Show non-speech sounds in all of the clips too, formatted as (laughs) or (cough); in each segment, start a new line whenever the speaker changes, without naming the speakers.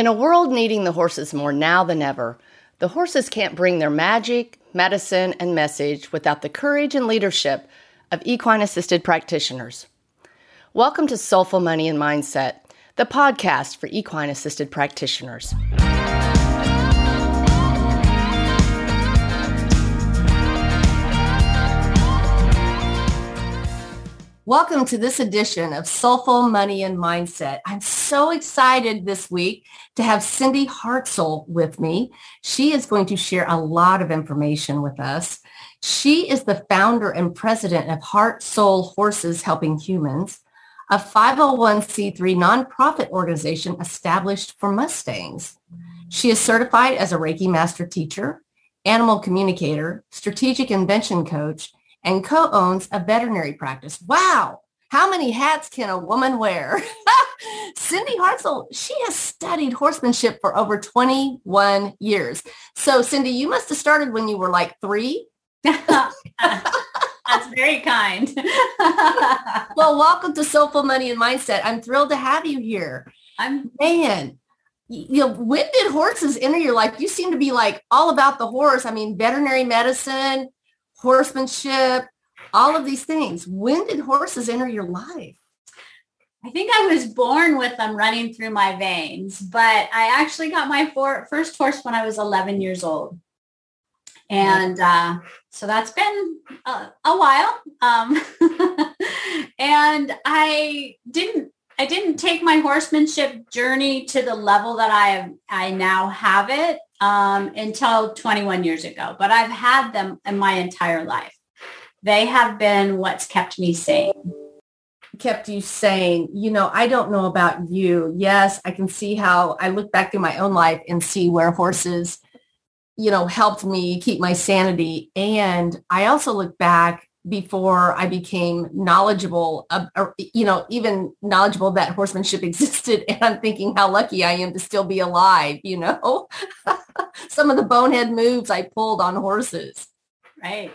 In a world needing the horses more now than ever, the horses can't bring their magic, medicine, and message without the courage and leadership of equine assisted practitioners. Welcome to Soulful Money and Mindset, the podcast for equine assisted practitioners. Welcome to this edition of Soulful Money and Mindset. I'm so excited this week to have Cindy Hartzell with me. She is going to share a lot of information with us. She is the founder and president of Heart Soul Horses Helping Humans, a 501c3 nonprofit organization established for Mustangs. She is certified as a Reiki master teacher, animal communicator, strategic intervention coach, and co-owns a veterinary practice. Wow. How many hats can a woman wear? (laughs) Cindy Hartzell, she has studied horsemanship for over 21 years. So Cindy, you must have started when you were like three. (laughs)
That's very kind. (laughs)
well, welcome to Soulful Money and Mindset. I'm thrilled to have you here. I'm man. You know, when did horses enter your life? You seem to be like all about the horse. I mean, veterinary medicine, horsemanship, all of these things. When did horses enter your life?
I think I was born with them running through my veins, but I actually got my first horse when I was 11 years old. And uh, so that's been a, a while. Um, (laughs) and I didn't I didn't take my horsemanship journey to the level that I I now have it um, until 21 years ago, but I've had them in my entire life. They have been what's kept me sane.
Kept you sane. You know, I don't know about you. Yes, I can see how I look back through my own life and see where horses, you know, helped me keep my sanity. And I also look back before I became knowledgeable, or, you know, even knowledgeable that horsemanship (laughs) existed. And I'm thinking how lucky I am to still be alive, you know, (laughs) some of the bonehead moves I pulled on horses.
Right.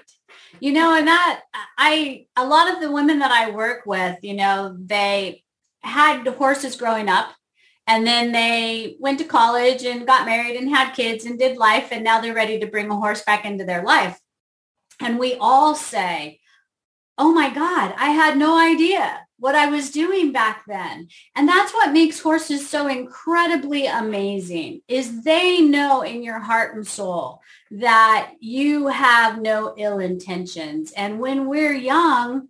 You know, and that I, a lot of the women that I work with, you know, they had horses growing up and then they went to college and got married and had kids and did life. And now they're ready to bring a horse back into their life. And we all say, oh my God, I had no idea what I was doing back then. And that's what makes horses so incredibly amazing is they know in your heart and soul that you have no ill intentions. And when we're young,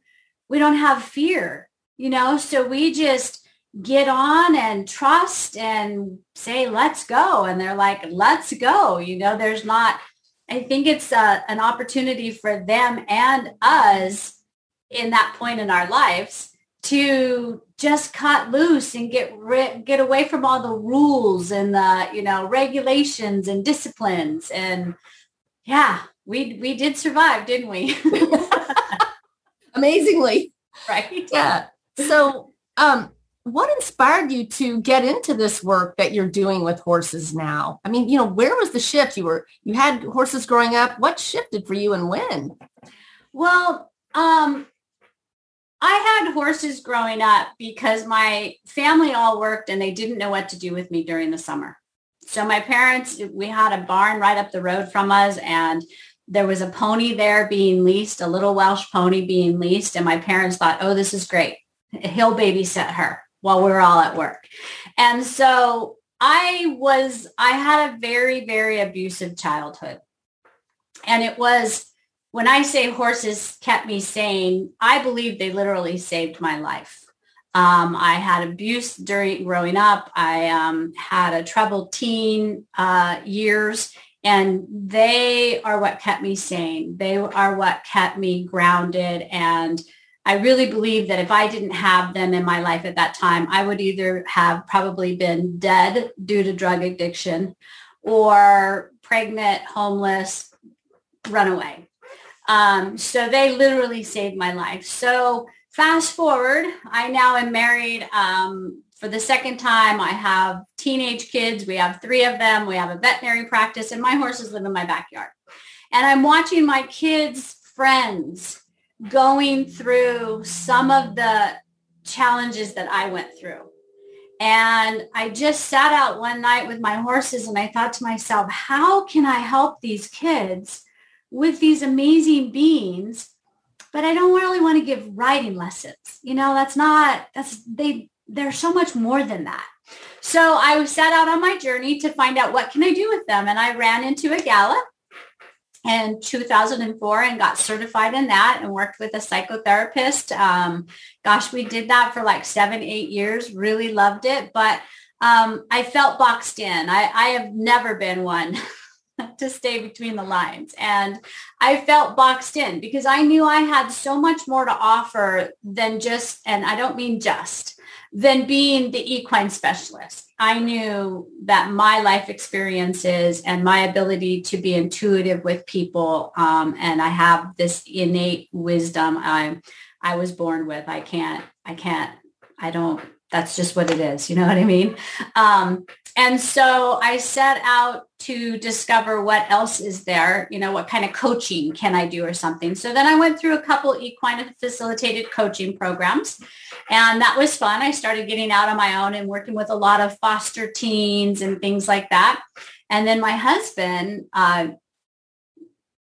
we don't have fear, you know, so we just get on and trust and say, let's go. And they're like, let's go. You know, there's not I think it's uh, an opportunity for them and us in that point in our lives to just cut loose and get ri- get away from all the rules and the you know regulations and disciplines and yeah we we did survive didn't we? (laughs)
Amazingly. (laughs)
Right?
Yeah. So um what inspired you to get into this work that you're doing with horses now? I mean, you know, where was the shift? You were you had horses growing up. What shifted for you and when?
Well, um, I had horses growing up because my family all worked and they didn't know what to do with me during the summer. So my parents, we had a barn right up the road from us and there was a pony there being leased, a little Welsh pony being leased. And my parents thought, oh, this is great. He'll babysit her while we were all at work. And so I was, I had a very, very abusive childhood. And it was, when I say horses kept me sane, I believe they literally saved my life. Um, I had abuse during growing up. I um, had a troubled teen uh, years, and they are what kept me sane. They are what kept me grounded and I really believe that if I didn't have them in my life at that time, I would either have probably been dead due to drug addiction or pregnant, homeless, runaway. Um, so they literally saved my life. So fast forward, I now am married um, for the second time. I have teenage kids. We have three of them. We have a veterinary practice and my horses live in my backyard. And I'm watching my kids' friends going through some of the challenges that I went through. And I just sat out one night with my horses and I thought to myself, how can I help these kids with these amazing beings? But I don't really want to give riding lessons. You know, that's not, that's, they, they're so much more than that. So I set out on my journey to find out what can I do with them. And I ran into EAGALA in 2004 and got certified in that and worked with a psychotherapist. Um, gosh, we did that for like seven, eight years. Really loved it. But um, I felt boxed in. I, I have never been one (laughs) to stay between the lines. And I felt boxed in because I knew I had so much more to offer than just, and I don't mean just, than being the equine specialist. I knew that my life experiences and my ability to be intuitive with people, um, and I have this innate wisdom I, I was born with. I can't, I can't, I don't, that's just what it is. You know what I mean? Um, and so I set out to discover what else is there, you know, what kind of coaching can I do or something. So then I went through a couple equine facilitated coaching programs and that was fun. I started getting out on my own and working with a lot of foster teens and things like that. And then my husband uh,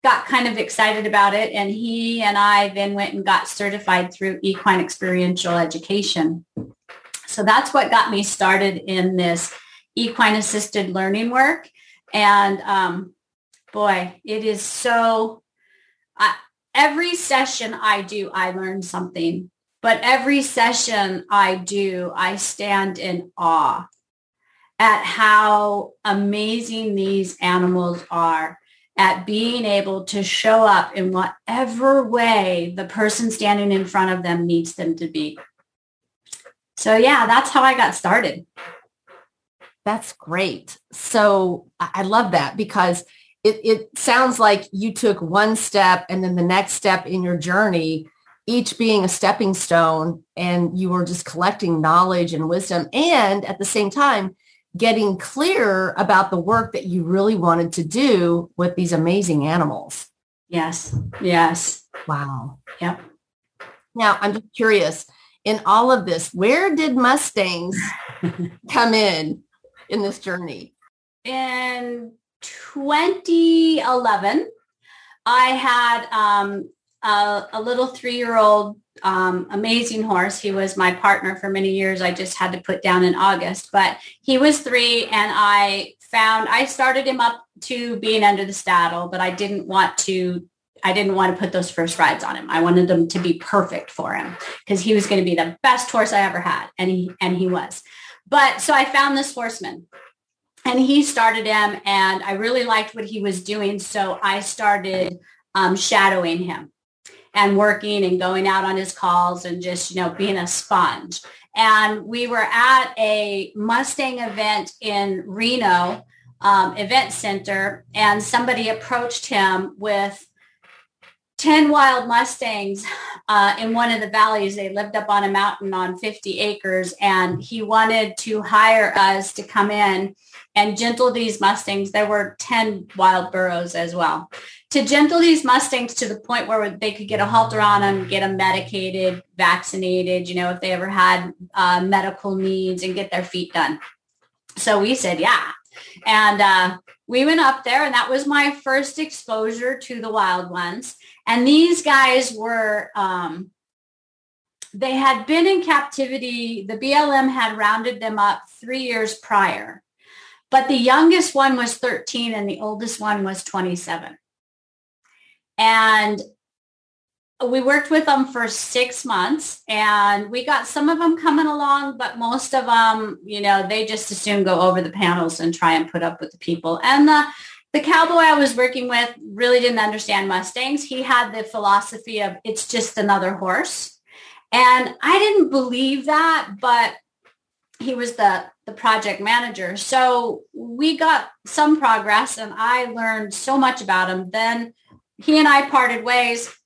got kind of excited about it and he and I then went and got certified through equine experiential education. So that's what got me started in this equine assisted learning work. And um, boy, it is so, uh, every session I do, I learn something. But every session I do, I stand in awe at how amazing these animals are at being able to show up in whatever way the person standing in front of them needs them to be. So yeah, that's how I got started.
That's great. So I love that because it, it sounds like you took one step and then the next step in your journey, each being a stepping stone and you were just collecting knowledge and wisdom and at the same time getting clear about the work that you really wanted to do with these amazing animals.
Yes. Yes.
Wow.
Yep.
Now I'm just curious in all of this, where did Mustangs (laughs) come in? In this journey?
In 2011, I had um, a, a, little three-year-old um, amazing horse. He was my partner for many years. I just had to put down in August, but he was three and I found, I started him up to being under the saddle, but I didn't want to I didn't want to put those first rides on him. I wanted them to be perfect for him because he was going to be the best horse I ever had. And he, and he was. But so I found this horseman and he started him and I really liked what he was doing. So I started um, shadowing him and working and going out on his calls and just, you know, being a sponge. And we were at a Mustang event in Reno um, event center and somebody approached him with 10 wild Mustangs uh, in one of the valleys. They lived up on a mountain on 50 acres and he wanted to hire us to come in and gentle these Mustangs. There were 10 wild burros as well. To gentle these Mustangs to the point where they could get a halter on them, get them medicated, vaccinated, you know, if they ever had uh, medical needs and get their feet done. So we said, yeah. And uh, we went up there and that was my first exposure to the wild ones. And these guys were, um, they had been in captivity. The BLM had rounded them up three years prior. But the youngest one was 13 and the oldest one was 27. And we worked with them for six months and we got some of them coming along, but most of them, you know, they just as soon go over the panels and try and put up with the people. And the the cowboy I was working with really didn't understand Mustangs. He had the philosophy of it's just another horse. And I didn't believe that, but he was the, the project manager. So we got some progress and I learned so much about him. Then he and I parted ways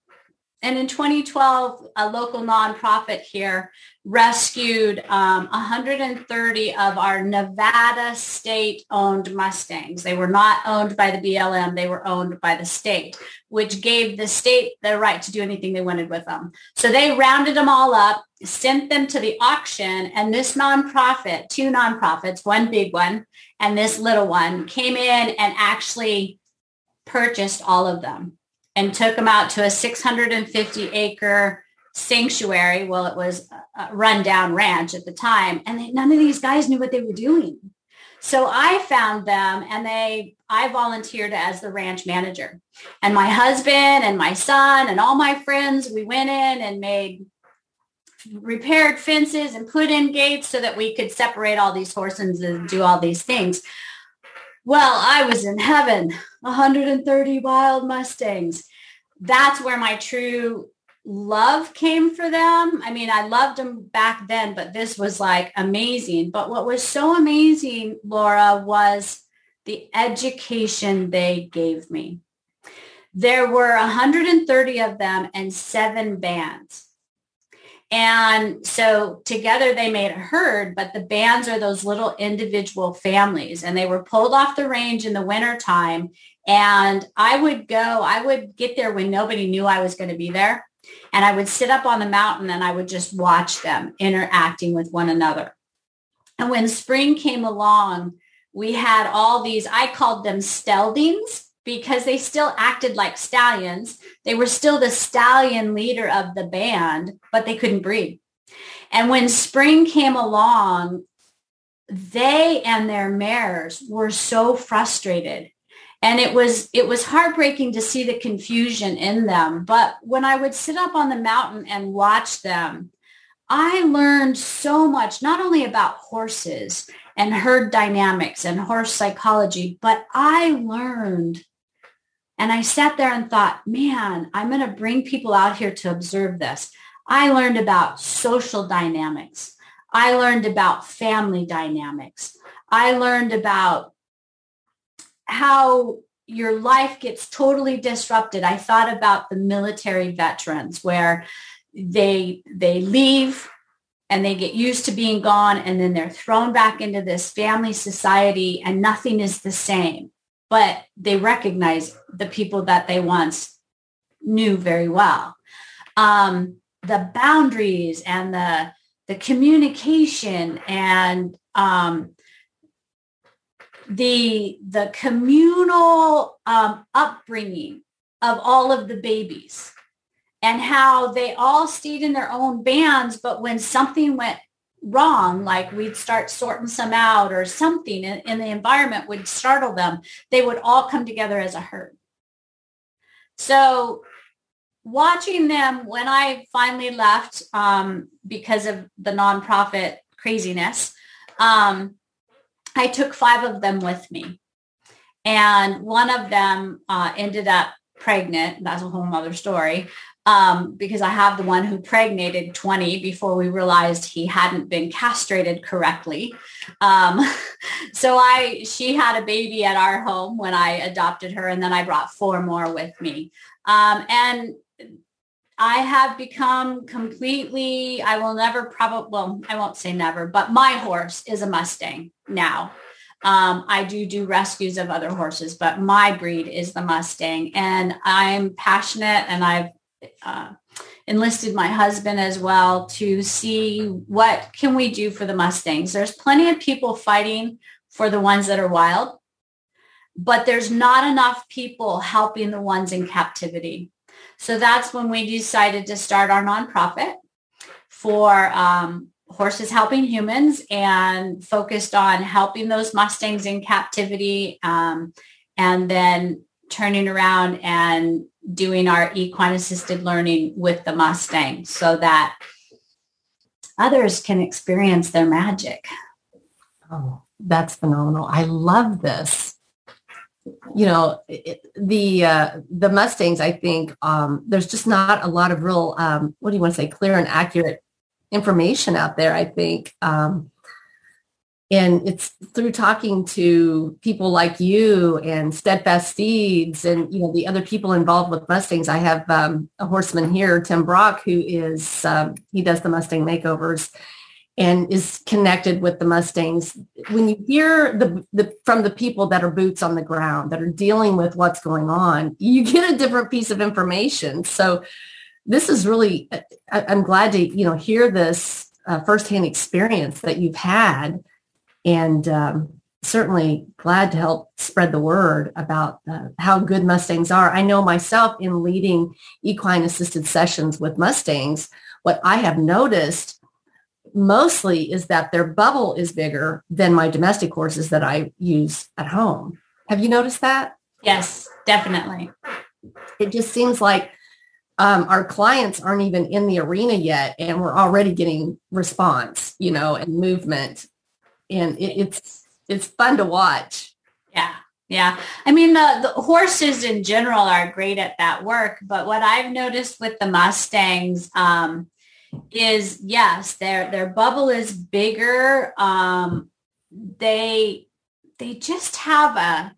and in 2012, a local nonprofit here rescued um, 130 of our Nevada state-owned Mustangs. They were not owned by the BLM. They were owned by the state, which gave the state the right to do anything they wanted with them. So they rounded them all up, sent them to the auction, and this nonprofit, two nonprofits, one big one and this little one, came in and actually purchased all of them and took them out to a 650 acre sanctuary. Well, it was a rundown ranch at the time. And they, none of these guys knew what they were doing. So I found them and they, I volunteered as the ranch manager and my husband and my son and all my friends, we went in and made repaired fences and put in gates so that we could separate all these horses and do all these things. Well, I was in heaven, 130 wild Mustangs. That's where my true love came for them. I mean, I loved them back then, but this was like amazing. But what was so amazing, Laura, was the education they gave me. There were 130 of them and seven bands. And so together they made a herd, but the bands are those little individual families and they were pulled off the range in the wintertime. And I would go, I would get there when nobody knew I was going to be there. And I would sit up on the mountain and I would just watch them interacting with one another. And when spring came along, we had all these, I called them steldings because they still acted like stallions. They were still the stallion leader of the band, but they couldn't breed. And when spring came along, they and their mares were so frustrated. And it was it was heartbreaking to see the confusion in them. But when I would sit up on the mountain and watch them, I learned so much, not only about horses and herd dynamics and horse psychology, but I learned and I sat there and thought, man, I'm going to bring people out here to observe this. I learned about social dynamics. I learned about family dynamics. I learned about how your life gets totally disrupted. I thought about the military veterans where they they leave and they get used to being gone and then they're thrown back into this family society and nothing is the same but they recognize the people that they once knew very well. Um, the boundaries and the the communication and um, the the communal um, upbringing of all of the babies and how they all stayed in their own bands but when something went wrong, like we'd start sorting some out or something in, in the environment would startle them, they would all come together as a herd. So watching them when I finally left um, because of the nonprofit craziness, um, I took five of them with me. And one of them uh, ended up pregnant. That's a whole other story um, because I have the one who pregnated 20 before we realized he hadn't been castrated correctly. Um, (laughs) so I, she had a baby at our home when I adopted her, and then I brought four more with me. Um, and I have become completely, I will never probably, well, I won't say never, but my horse is a Mustang now. Um, I do do rescues of other horses, but my breed is the Mustang and I'm passionate and I've uh, enlisted my husband as well to see what can we do for the Mustangs. There's plenty of people fighting for the ones that are wild, but there's not enough people helping the ones in captivity. So that's when we decided to start our nonprofit for um, horses helping humans and focused on helping those Mustangs in captivity um, and then turning around and doing our equine assisted learning with the Mustang so that others can experience their magic.
Oh, that's phenomenal. I love this. You know, it, the uh, the Mustangs, I think um, there's just not a lot of real, um, what do you want to say, clear and accurate information out there, I think. Um, And it's through talking to people like you and Steadfast Steeds and, you know, the other people involved with Mustangs. I have um, a horseman here, Tim Brock, who is, um, he does the Mustang makeovers and is connected with the Mustangs. When you hear the, the from the people that are boots on the ground, that are dealing with what's going on, you (laughs) get a different piece of information. So this is really, I, am glad to, you know, hear this uh, firsthand experience that you've had and um, certainly glad to help spread the word about uh, how good Mustangs are. I know myself in leading equine assisted sessions with Mustangs, what I have noticed mostly is that their bubble is bigger than my domestic horses that I use at home. Have you noticed that?
Yes, definitely.
It just seems like um, our clients aren't even in the arena yet and we're already getting response, you know, and movement and it, it's it's fun to watch.
Yeah. Yeah. I mean, the, the horses in general are great at that work. But what I've noticed with the Mustangs um, is, yes, their, their bubble is bigger. Um, they, they just have a,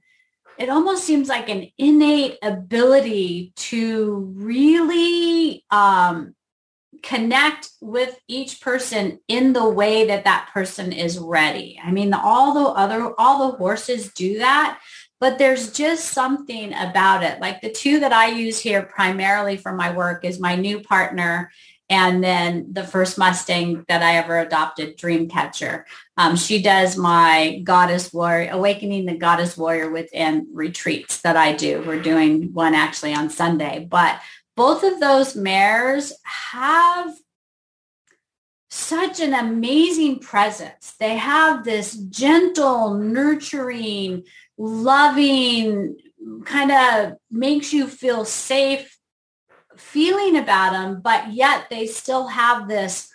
it almost seems like an innate ability to really um, connect with each person in the way that that person is ready. I mean, all the other, all the horses do that, but there's just something about it. Like the two that I use here primarily for my work is my new partner and then the first Mustang that I ever adopted, Dreamcatcher. Um, she does my Goddess Warrior, Awakening the Goddess Warrior within retreats that I do. We're doing one actually on Sunday, but both of those mares have such an amazing presence. They have this gentle, nurturing, loving, kind of makes you feel safe feeling about them, but yet they still have this,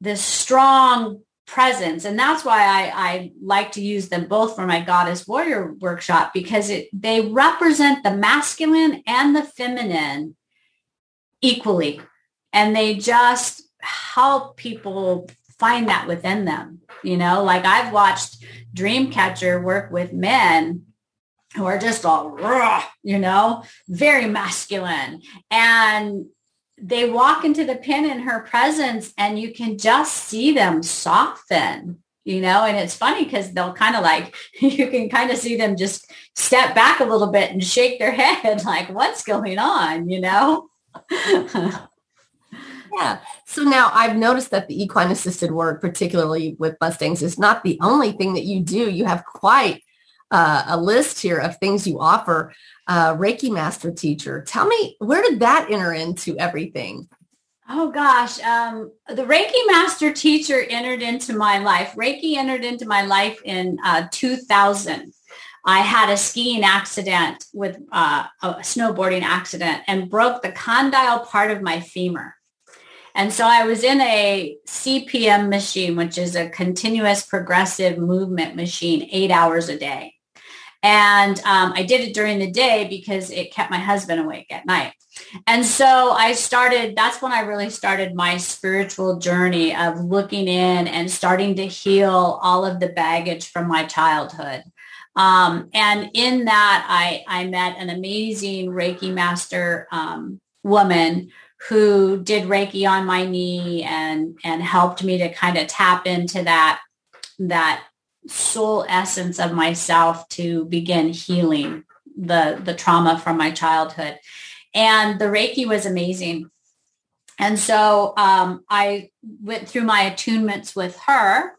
this strong presence. And that's why I, I like to use them both for my goddess warrior workshop because it, they represent the masculine and the feminine equally. And they just help people find that within them. You know, like I've watched Dreamcatcher work with men who are just all raw, you know, very masculine. And they walk into the pin in her presence and you can just see them soften you know and it's funny because they'll kind of like (laughs) you can kind of see them just step back a little bit and shake their (laughs) head like what's going on you know (laughs)
yeah. So now I've noticed that the equine assisted work, particularly with Mustangs, is not the only thing that you do. You have quite uh, a list here of things you offer. Uh, Reiki master teacher. Tell me, where did that enter into everything?
Oh gosh, um, the Reiki master teacher entered into my life. Reiki entered into my life in uh, 2000. I had a skiing accident with uh, a snowboarding accident and broke the condyle part of my femur. And so I was in a CPM machine, which is a continuous progressive movement machine, eight hours a day. And um, I did it during the day because it kept my husband awake at night. And so I started, that's when I really started my spiritual journey of looking in and starting to heal all of the baggage from my childhood. Um, and in that, I, I met an amazing Reiki master um, woman who did Reiki on my knee and, and helped me to kind of tap into that, that soul essence of myself to begin healing the, the trauma from my childhood. And the Reiki was amazing. And so um, I went through my attunements with her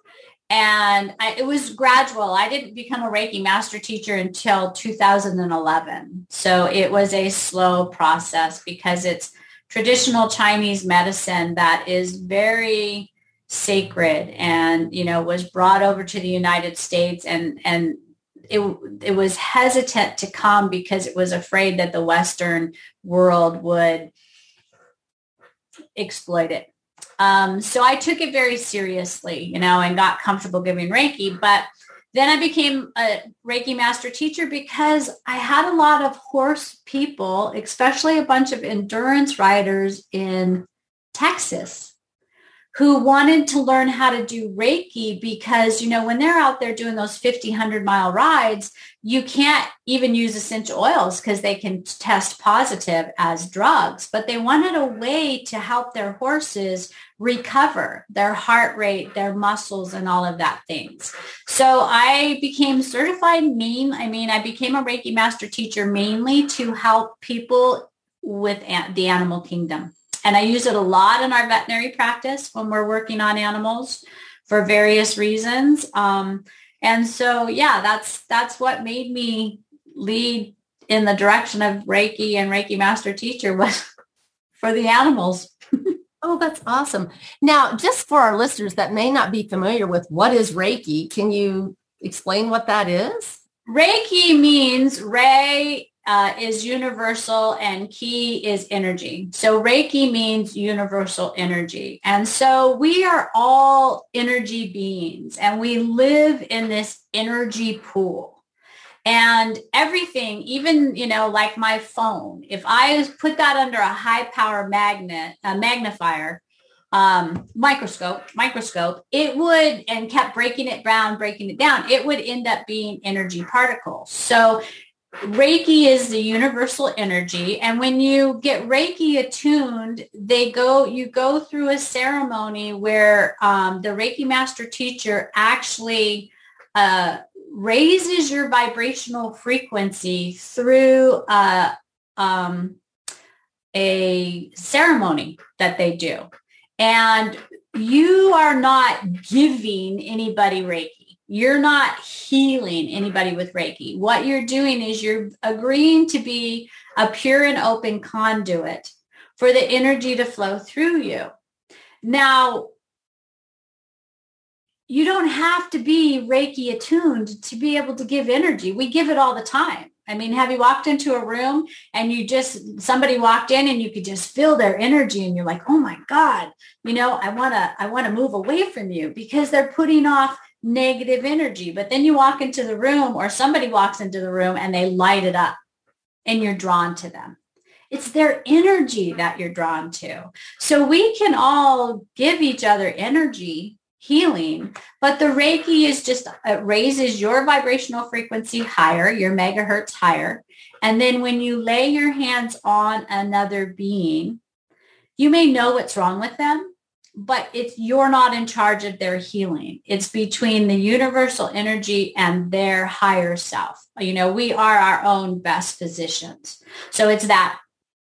and I, it was gradual. I didn't become a Reiki master teacher until 2011. So it was a slow process because it's traditional Chinese medicine that is very sacred and, you know, was brought over to the United States and, and it, it was hesitant to come because it was afraid that the Western world would exploit it. Um, so I took it very seriously, you know, and got comfortable giving Reiki. But then I became a Reiki master teacher because I had a lot of horse people, especially a bunch of endurance riders in Texas who wanted to learn how to do Reiki because, you know, when they're out there doing those 50, 100 mile rides, you can't even use essential oils because they can test positive as drugs, but they wanted a mm-hmm. way to help their horses recover their heart rate, their muscles, and all of that things. So I became certified main. I mean, I became a Reiki master teacher mainly to help people with the animal kingdom. And I use it a lot in our veterinary practice when we're working on animals for various reasons. Um, and so, yeah, that's that's what made me lead in the direction of Reiki and Reiki master teacher was (laughs) for the animals.
oh, that's awesome. Now, just for our listeners that may not be familiar with what is Reiki, can you explain what that is?
Reiki means Rei uh, is universal and ki is energy. So Reiki means universal energy. And so we are all energy beings and we live in this energy pool. And everything, even, you know, like my phone, if I put that under a high power magnet, a magnifier, um, microscope, microscope, it would, and kept breaking it down, breaking it down, it would end up being energy particles. So Reiki is the universal energy. And when you get Reiki attuned, they go, you go through a ceremony where um, the Reiki master teacher actually uh, raises your vibrational frequency through uh, um, a ceremony that they do. And you are not giving anybody Reiki you're not healing anybody with Reiki. What you're doing is you're agreeing to be a pure and open conduit for the energy to flow through you. Now, you don't have to be Reiki attuned to be able to give energy. We give it all the time. I mean, have you walked into a room and you just, somebody walked in and you could just feel their energy and you're like, oh my God, you know, I want to, I want to move away from you because they're putting off negative energy. But then you walk into the room or somebody walks into the room and they light it up and you're drawn to them. It's their energy that you're drawn to. So we can all give each other energy healing, but the Reiki is just, it raises your vibrational frequency higher, your megahertz higher. And then when you lay your hands on another being, you may know what's wrong with them, but it's you're not in charge of their healing. It's between the universal energy and their higher self. You know, we are our own best physicians. So it's that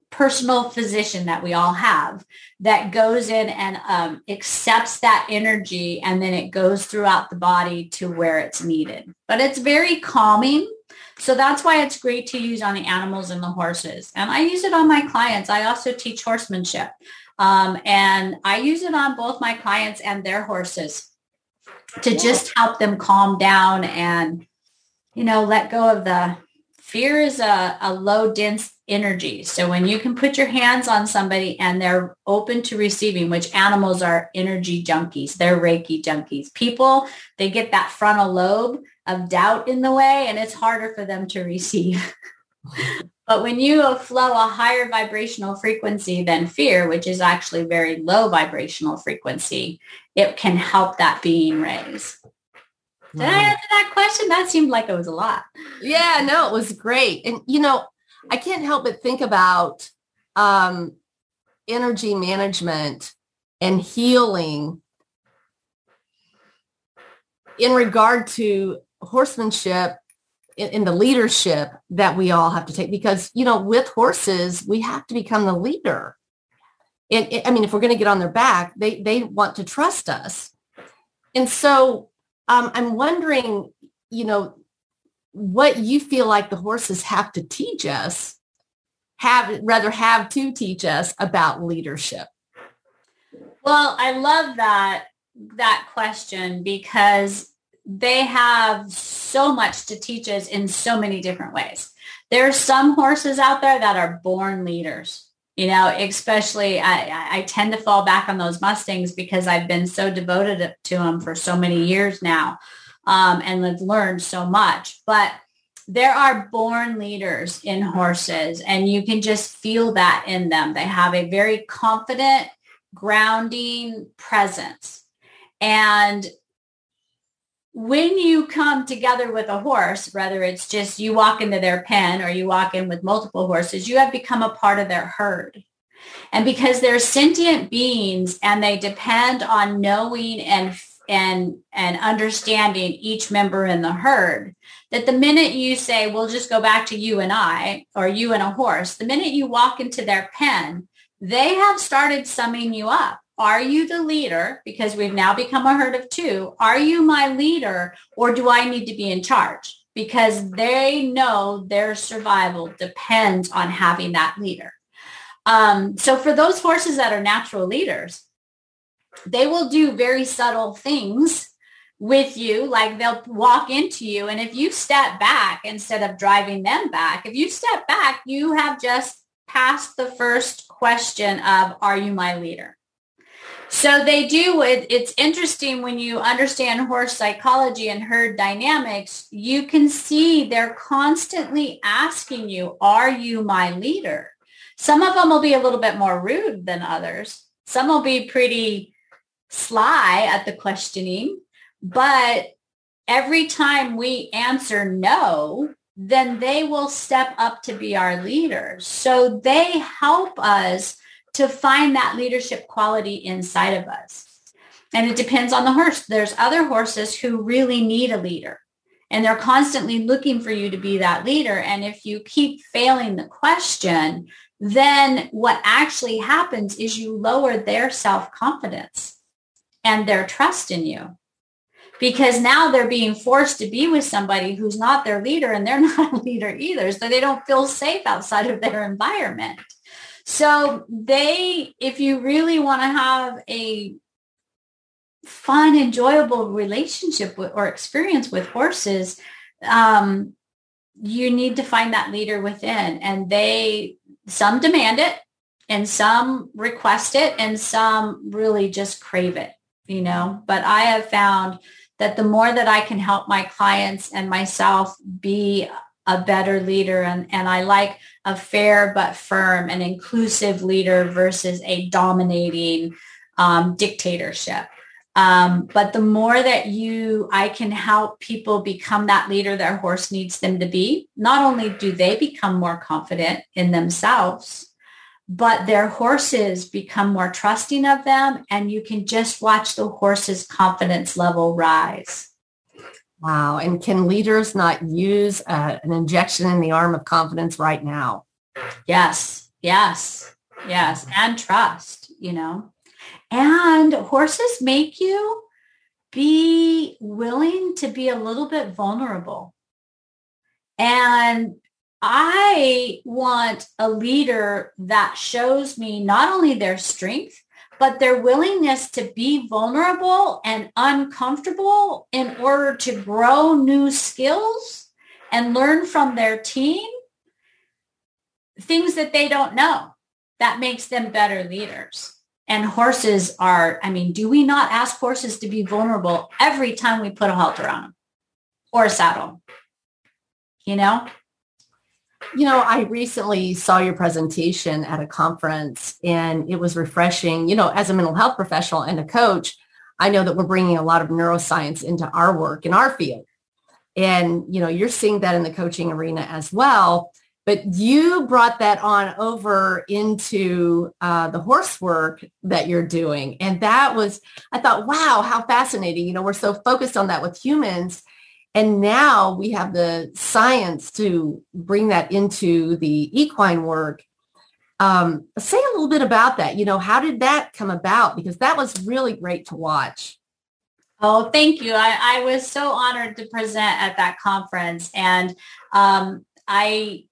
personal physician that we all have that goes in and um, accepts that energy and then it goes throughout the body to where it's needed. But it's very calming. So that's why it's great to use on the animals and the horses. And I use it on my clients. I also teach horsemanship. Um, and I use it on both my clients and their horses to just help them calm down and, you know, let go of the fear is a, a low dense energy. So when you can put your hands on somebody and they're open to receiving, which animals are energy junkies, they're Reiki junkies. People, they get that frontal lobe of doubt in the way and it's harder for them to receive. (laughs) But when you flow a higher vibrational frequency than fear, which is actually very low vibrational frequency, it can help that being raise. Did I mm-hmm. answer that question? That seemed like it was a lot.
Yeah, no, it was great. And you know, I can't help but think about um, energy management and healing in regard to horsemanship in, in, the leadership that we all have to take because you know with horses we have to become the leader. And i mean if we're going to get on their back they they want to trust us. And so um, i'm wondering you know what you feel like the horses have to teach us have rather have to teach us about leadership.
Well i love that that question because they have so much to teach us in so many different ways. There are some horses out there that are born leaders. You know, especially I, I tend to fall back on those Mustangs because I've been so devoted to them for so many years now um, and have learned so much. But there are born leaders in horses and you can just feel that in them. They have a very confident grounding presence. And when you come together with a horse, whether it's just you walk into their pen or you walk in with multiple horses, you have become a part of their herd. And because they're sentient beings and they depend on knowing and and and understanding each member in the herd, that the minute you say, we'll just go back to you and I, or you and a horse, the minute you walk into their pen, they have started summing you up. Are you the leader? Because we've now become a herd of two. Are you my leader or do I need to be in charge? Because they know their survival depends on having that leader. Um, so for those horses that are natural leaders, they will do very subtle things with you, like they'll walk into you. And if you step back instead of driving them back, if you step back, you have just passed the first question of, are you my leader? So they do it. It's interesting when you understand horse psychology and herd dynamics, you can see they're constantly asking you, are you my leader? Some of them will be a little bit more rude than others. Some will be pretty sly at the questioning, but every time we answer no, then they will step up to be our leaders. So they help us to find that leadership quality inside of us. And it depends on the horse. There's other horses who really need a leader and they're constantly looking for you to be that leader. And if you keep failing the question, then what actually happens is you lower their self-confidence and their trust in you because now they're being forced to be with somebody who's not their leader and they're (laughs) not a leader either. So they don't feel safe outside of their environment. So they, if you really want to have a fun, enjoyable relationship with, or experience with horses, um, you need to find that leader within and they some demand it and some request it and some really just crave it, you know. But I have found that the more that I can help my clients and myself be a better leader and, and I like a fair but firm and inclusive leader versus a dominating um, dictatorship. Um, but the more that you, I can help people become that leader their horse needs them to be, not only do they become more confident in themselves, but their horses become more trusting of them and you can just watch the horse's confidence level rise.
Wow. And can leaders not use uh, an injection in the arm of confidence right now?
Yes, yes, yes. And trust, you know. And horses make you be willing to be a little bit vulnerable. And I want a leader that shows me not only their strength, but their willingness to be vulnerable and uncomfortable in order to grow new skills and learn from their team things that they don't know that makes them better leaders. And horses are, I mean, do we not ask horses to be vulnerable every time we put a halter on them or a saddle? You know?
You know, I recently saw your presentation at a conference and it was refreshing. You know, as a mental health professional and a coach, I know that we're bringing a lot of neuroscience into our work in our field. And, you know, you're seeing that in the coaching arena as well. But you brought that on over into uh, the horse work that you're doing. And that was, I thought, wow, how fascinating. You know, we're so focused on that with humans. And now we have the science to bring that into the equine work. Um, say a little bit about that. You know, how did that come about? Because that was really great to watch.
Oh, thank you. I, I was so honored to present at that conference. And um, I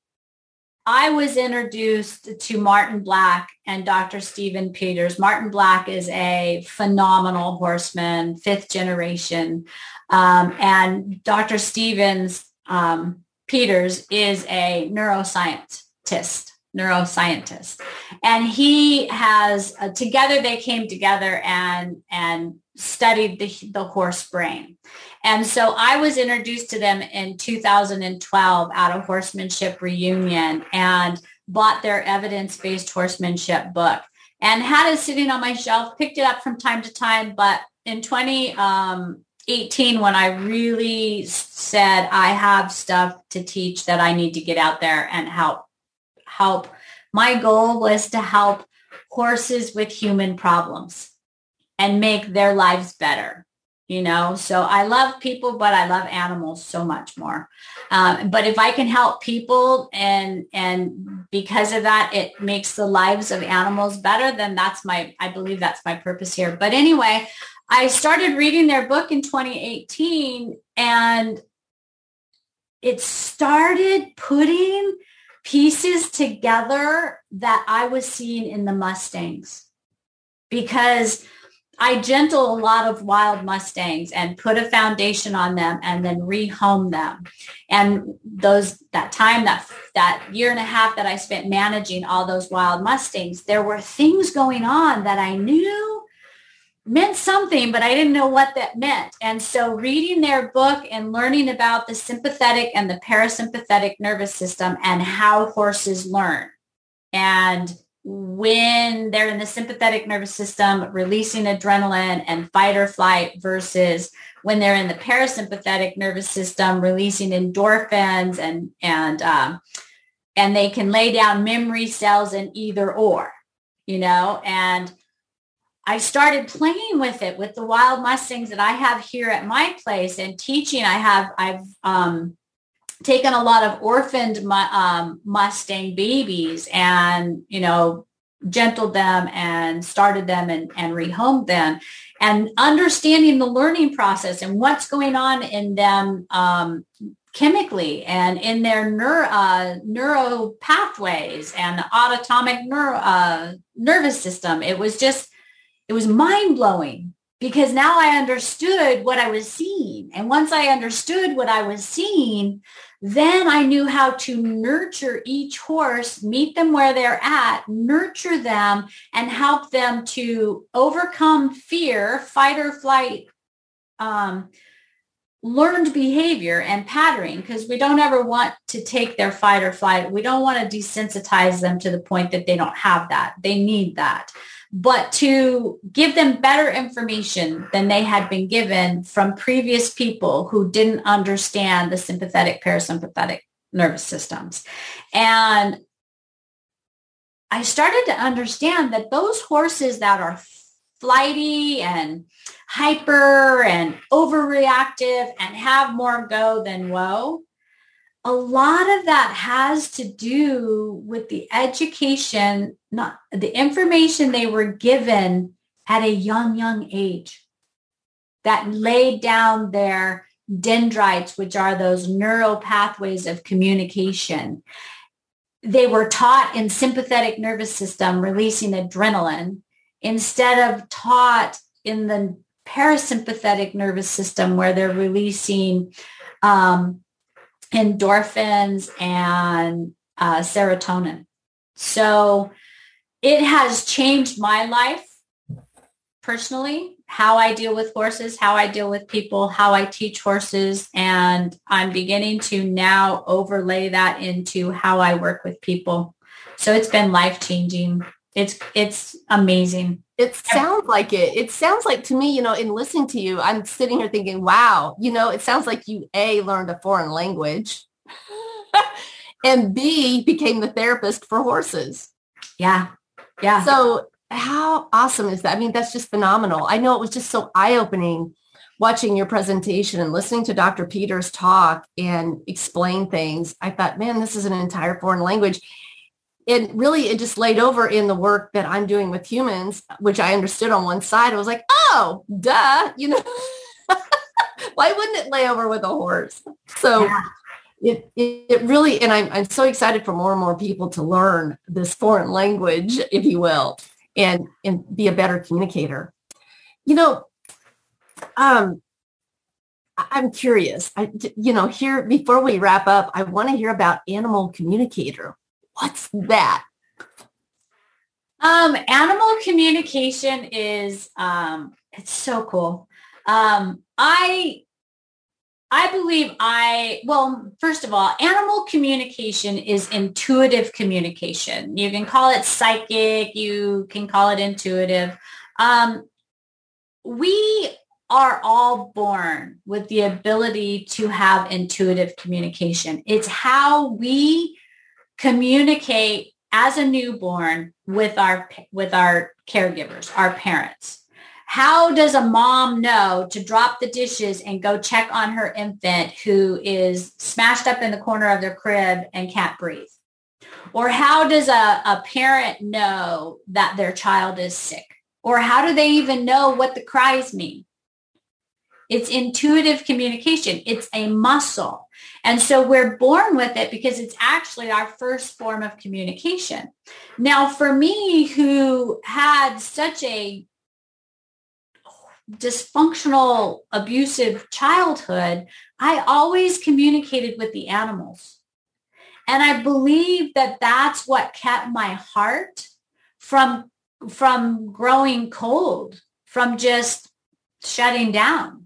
I was introduced to Martin Black and Dr. Stephen Peters. Martin Black is a phenomenal horseman, fifth generation. Um, and Dr. Stevens um, Peters is a neuroscientist, neuroscientist. And he has, uh, together they came together and, and studied the, the horse brain. And so I was introduced to them in 2012 at a horsemanship reunion and bought their evidence-based horsemanship book. and had it sitting on my shelf, picked it up from time to time. But in 2018, when I really said I have stuff to teach that I need to get out there and help, help. My goal was to help horses with human problems and make their lives better you know? So i love people but i love animals so much more. Um, but if i can help people and and because of that it makes the lives of animals better then that's my i believe that's my purpose here. But anyway i started reading their book in 2018 and it started putting pieces together that i was seeing in the mustangs because I gentle a lot of wild Mustangs and put a foundation on them and then rehome them. And those that time that that year and a half that I spent managing all those wild Mustangs, there were things going on that I knew meant something, but I didn't know what that meant. And so reading their book and learning about the sympathetic and the parasympathetic nervous system and how horses learn and when they're in the sympathetic nervous system releasing adrenaline and fight or flight versus when they're in the parasympathetic nervous system releasing endorphins and and um, and they can lay down memory cells in either or you know and I started playing with it with the wild mustangs that I have here at my place and teaching I have I've um, taken a lot of orphaned um, Mustang babies and, you know, gentled them and started them and, and rehomed them and understanding the learning process and what's going on in them um, chemically and in their neuro, uh, neuro pathways and the autonomic neuro, uh, nervous system. It was just, it was mind blowing because now I understood what I was seeing. And once I understood what I was seeing, then I knew how to nurture each horse, meet them where they're at, nurture them, and help them to overcome fear, fight or flight, um, learned behavior and patterning because we don't ever want to take their fight or flight. We don't want to desensitize them to the point that they don't have that. They need that but to give them better information than they had been given from previous people who didn't understand the sympathetic parasympathetic nervous systems. And I started to understand that those horses that are flighty and hyper and overreactive and have more go than whoa, a lot of that has to do with the education, not the information they were given at a young, young age that laid down their dendrites, which are those neural pathways of communication. They were taught in sympathetic nervous system releasing adrenaline instead of taught in the parasympathetic nervous system where they're releasing um, endorphins and uh, serotonin. So it has changed my life personally, how I deal with horses, how I deal with people, how I teach horses. And I'm beginning to now overlay that into how I work with people. So it's been life changing. It's, it's amazing.
It sounds like it. It sounds like to me, you know, in listening to you, I'm sitting here thinking, wow, you know, it sounds like you A, learned a foreign language (laughs) and B, became the therapist for horses.
Yeah. Yeah.
So how awesome is that? I mean, that's just phenomenal. I know it was just so eye-opening watching your presentation and listening to Dr. Peters talk and explain things. I thought, man, this is an entire foreign language and really it just laid over in the work that I'm doing with humans, which I understood on one side. I was like, oh, duh, you know, (laughs) why wouldn't it lay over with a horse? So yeah. it, it, it really, and I'm, I'm so excited for more and more people to learn this foreign language, if you will, and, and be a better communicator. You know, um, I'm curious. I, you know, here before we wrap up, I want to hear about animal communicator. What's that?
Um, animal communication is um, it's so cool. Um, I I believe I, well, first of all, animal communication is intuitive communication. You can call it psychic, you can call it intuitive. Um, we are all born with the ability to have intuitive communication. It's how we communicate as a newborn with our with our caregivers, our parents. How does a mom know to drop the dishes and go check on her infant who is smashed up in the corner of their crib and can't breathe? Or how does a, a parent know that their child is sick? Or how do they even know what the cries mean? It's intuitive communication. It's a muscle. And so we're born with it because it's actually our first form of communication. Now, for me, who had such a dysfunctional, abusive childhood, I always communicated with the animals. And I believe that that's what kept my heart from, from growing cold, from just shutting down.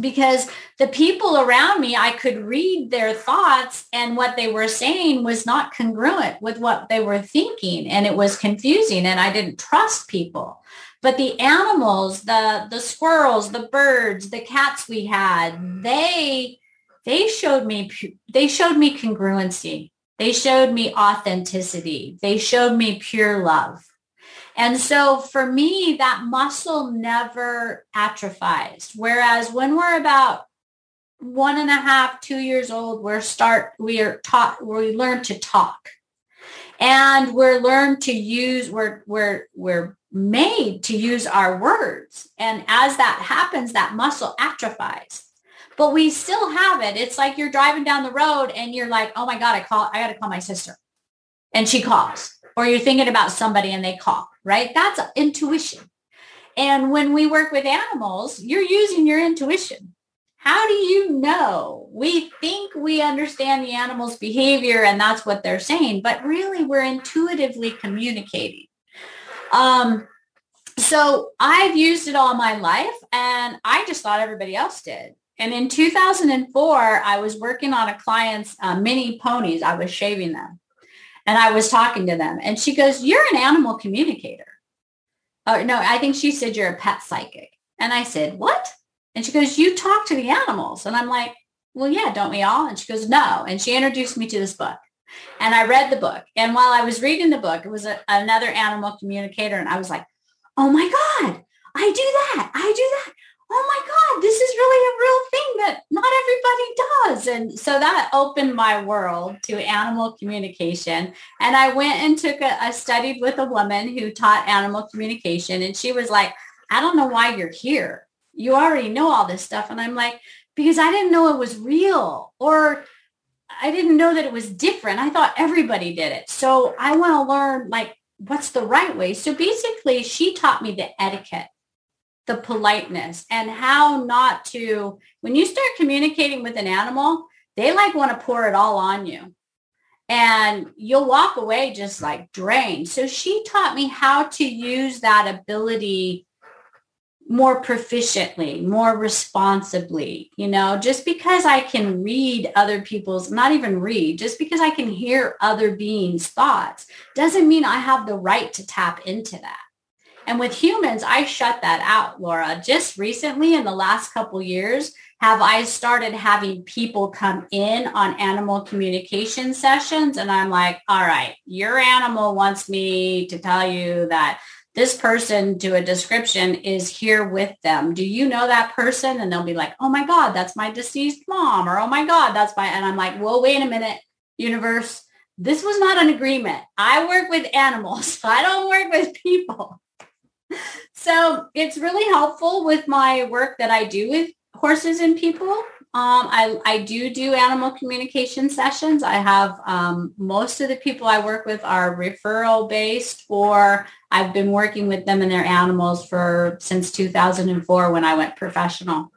Because the people around me, I could read their thoughts and what they were saying was not congruent with what they were thinking. And it was confusing and I didn't trust people. But the animals, the the squirrels, the birds, the cats we had, they they showed me they showed me congruency. They showed me authenticity. They showed me pure love. And so for me, that muscle never atrophies. Whereas when we're about one and a half, two years old, we're start, we are taught, we learn to talk and we're learned to use, we're, we're, we're made to use our words. And as that happens, that muscle atrophies. But we still have it. It's like you're driving down the road and you're like, oh my God, I call, I got to call my sister. And she calls. Or you're thinking about somebody and they call, right? That's intuition. And when we work with animals, you're using your intuition. How do you know? We think we understand the animal's behavior and that's what they're saying, but really we're intuitively communicating. Um, so I've used it all my life and I just thought everybody else did. And in 2004, I was working on a client's uh, mini ponies. I was shaving them and I was talking to them and she goes, you're an animal communicator. Oh, no, I think she said you're a pet psychic. And I said, what? And she goes, you talk to the animals. And I'm like, well, yeah, don't we all? And she goes, no. And she introduced me to this book. And I read the book. And while I was reading the book, it was a, another animal communicator. And I was like, oh my God, I do that. I do that. Oh my God, this is really a real thing that not everybody does. And so that opened my world to animal communication. And I went and took a, I studied with a woman who taught animal communication. And she was like, I don't know why you're here. You already know all this stuff. And I'm like, because I didn't know it was real or I didn't know that it was different. I thought everybody did it. So I want to learn like what's the right way. So basically she taught me the etiquette, the politeness and how not to, when you start communicating with an animal, they like want to pour it all on you and you'll walk away just like drained. So she taught me how to use that ability more proficiently, more responsibly, you know, just because I can read other people's, not even read, just because I can hear other beings' thoughts doesn't mean I have the right to tap into that. And with humans, I shut that out, Laura. Just recently in the last couple years, have I started having people come in on animal communication sessions and I'm like, all right, your animal wants me to tell you that this person to a description is here with them. Do you know that person? And they'll be like, oh my God, that's my deceased mom. Or, oh my God, that's my, and I'm like, well, wait a minute, universe. This was not an agreement. I work with animals. (laughs) I don't work with people. So it's really helpful with my work that I do with horses and people um, I, I do do animal communication sessions. I have um, most of the people I work with are referral based or I've been working with them and their animals for since 2004 when I went professional.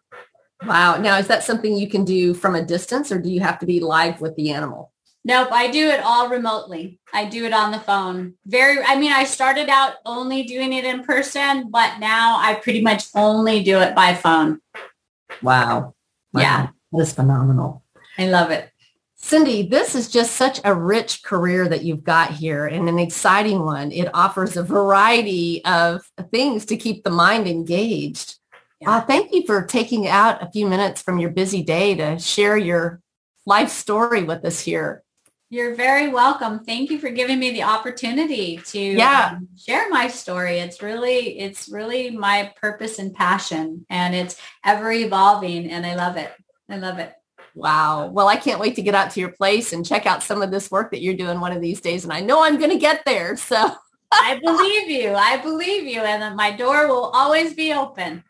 Wow. Now, is that something you can do from a distance or do you have to be live with the animal?
Nope, I do it all remotely. I do it on the phone. Very, I mean, I started out only doing it in person, but now I pretty much only do it by phone.
Wow.
Wow. Yeah.
That is phenomenal.
I love it.
Cindy, this is just such a rich career that you've got here and an exciting one. It offers a variety of things to keep the mind engaged. Yeah. Uh, thank you for taking out a few minutes from your busy day to share your life story with us here.
You're very welcome. Thank you for giving me the opportunity to
yeah.
um, share my story. It's really, it's really my purpose and passion and it's ever evolving and I love it. I love it.
Wow. Well, I can't wait to get out to your place and check out some of this work that you're doing one of these days. And I know I'm going to get there. So
I believe you. I believe you. And my door will always be open.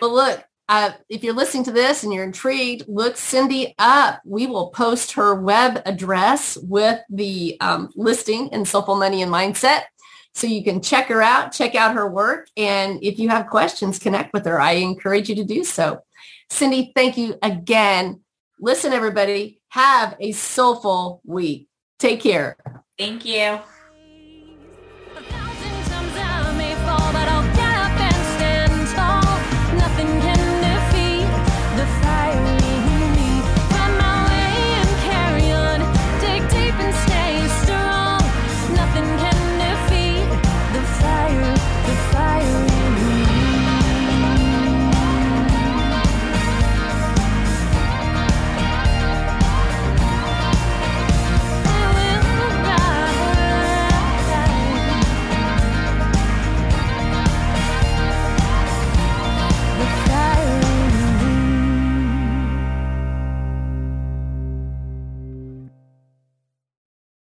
But look, uh, if you're listening to this and you're intrigued, look Cindy up. We will post her web address with the um, listing in Soulful Money and Mindset. So you can check her out, check out her work. And if you have questions, connect with her. I encourage you to do so. Cindy, thank you again Listen, everybody, have a soulful week. Take care.
Thank you.